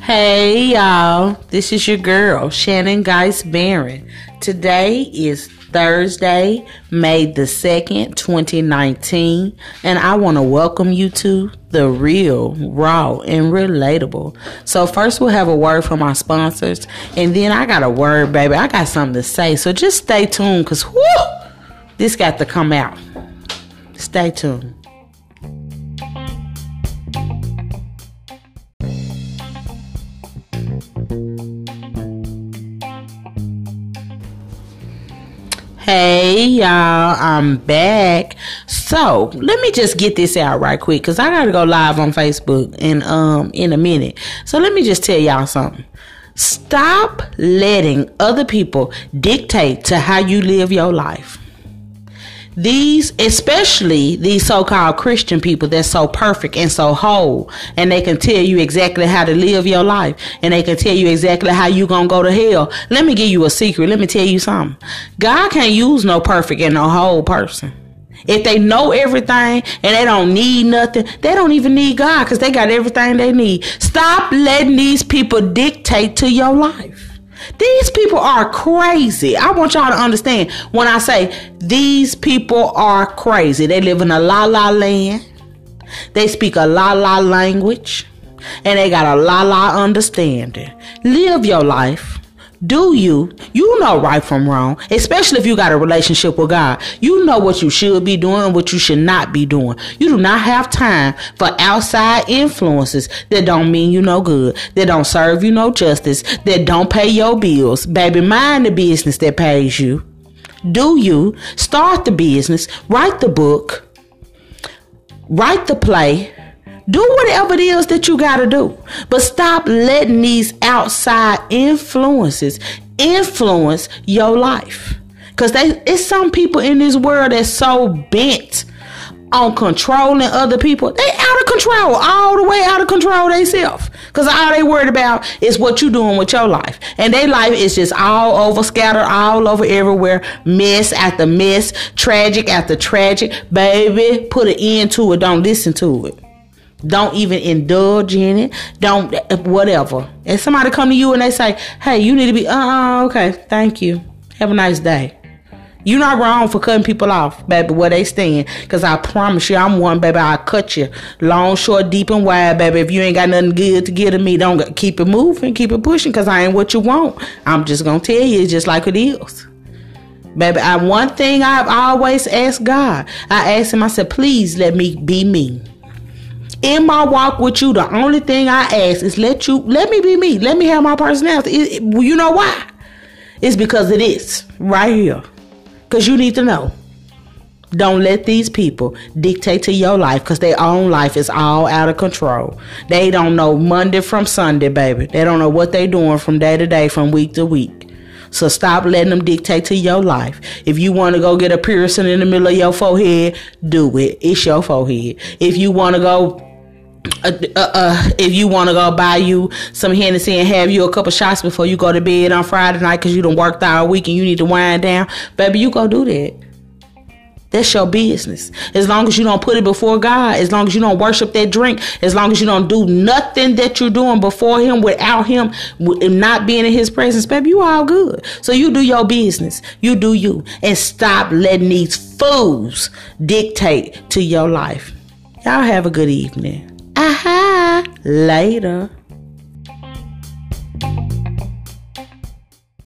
Hey y'all, this is your girl, Shannon Geis Barron. Today is Thursday, May the 2nd, 2019, and I want to welcome you to the real, raw, and relatable. So, first, we'll have a word from our sponsors, and then I got a word, baby. I got something to say, so just stay tuned because, this got to come out. Stay tuned. Hey y'all, I'm back. So let me just get this out right quick because I gotta go live on Facebook in um in a minute. So let me just tell y'all something. Stop letting other people dictate to how you live your life these especially these so-called christian people that's so perfect and so whole and they can tell you exactly how to live your life and they can tell you exactly how you gonna go to hell let me give you a secret let me tell you something god can't use no perfect and no whole person if they know everything and they don't need nothing, they don't even need God because they got everything they need. Stop letting these people dictate to your life. These people are crazy. I want y'all to understand when I say these people are crazy. They live in a la la land. They speak a la la language. And they got a la la understanding. Live your life do you? You know right from wrong especially if you got a relationship with god. You know what you should be doing what you should not be doing. You do not have time for outside influences that don't mean you no good that don't serve you no justice that don't pay your bills. Baby mind the business that pays you. Do you? Start the business. Write the book. Write the play do whatever it is that you got to do. But stop letting these outside influences influence your life. Because it's some people in this world that's so bent on controlling other people. They out of control, all the way out of control themselves. Because all they worried about is what you doing with your life. And their life is just all over, scattered all over everywhere. Mess after mess, tragic after tragic. Baby, put an end to it. Don't listen to it. Don't even indulge in it. Don't whatever. And somebody come to you and they say, "Hey, you need to be uh uh okay, thank you. Have a nice day." You're not wrong for cutting people off, baby, where they stand. Cause I promise you, I'm one, baby. I'll cut you long, short, deep, and wide, baby. If you ain't got nothing good to give to me, don't keep it moving, keep it pushing, cause I ain't what you want. I'm just gonna tell you, it's just like it is. Baby, I one thing I've always asked God. I asked him, I said, please let me be me in my walk with you, the only thing I ask is let you let me be me. Let me have my personality. It, it, you know why? It's because it is right here. Cause you need to know. Don't let these people dictate to your life because their own life is all out of control. They don't know Monday from Sunday, baby. They don't know what they're doing from day to day, from week to week. So stop letting them dictate to your life. If you want to go get a piercing in the middle of your forehead, do it. It's your forehead. If you want to go uh, uh, uh, if you want to go buy you some Hennessy and have you a couple shots before you go to bed on Friday night because you done worked all week and you need to wind down, baby, you go do that. That's your business. As long as you don't put it before God, as long as you don't worship that drink, as long as you don't do nothing that you're doing before Him without Him not being in His presence, baby, you all good. So you do your business. You do you. And stop letting these fools dictate to your life. Y'all have a good evening. Later.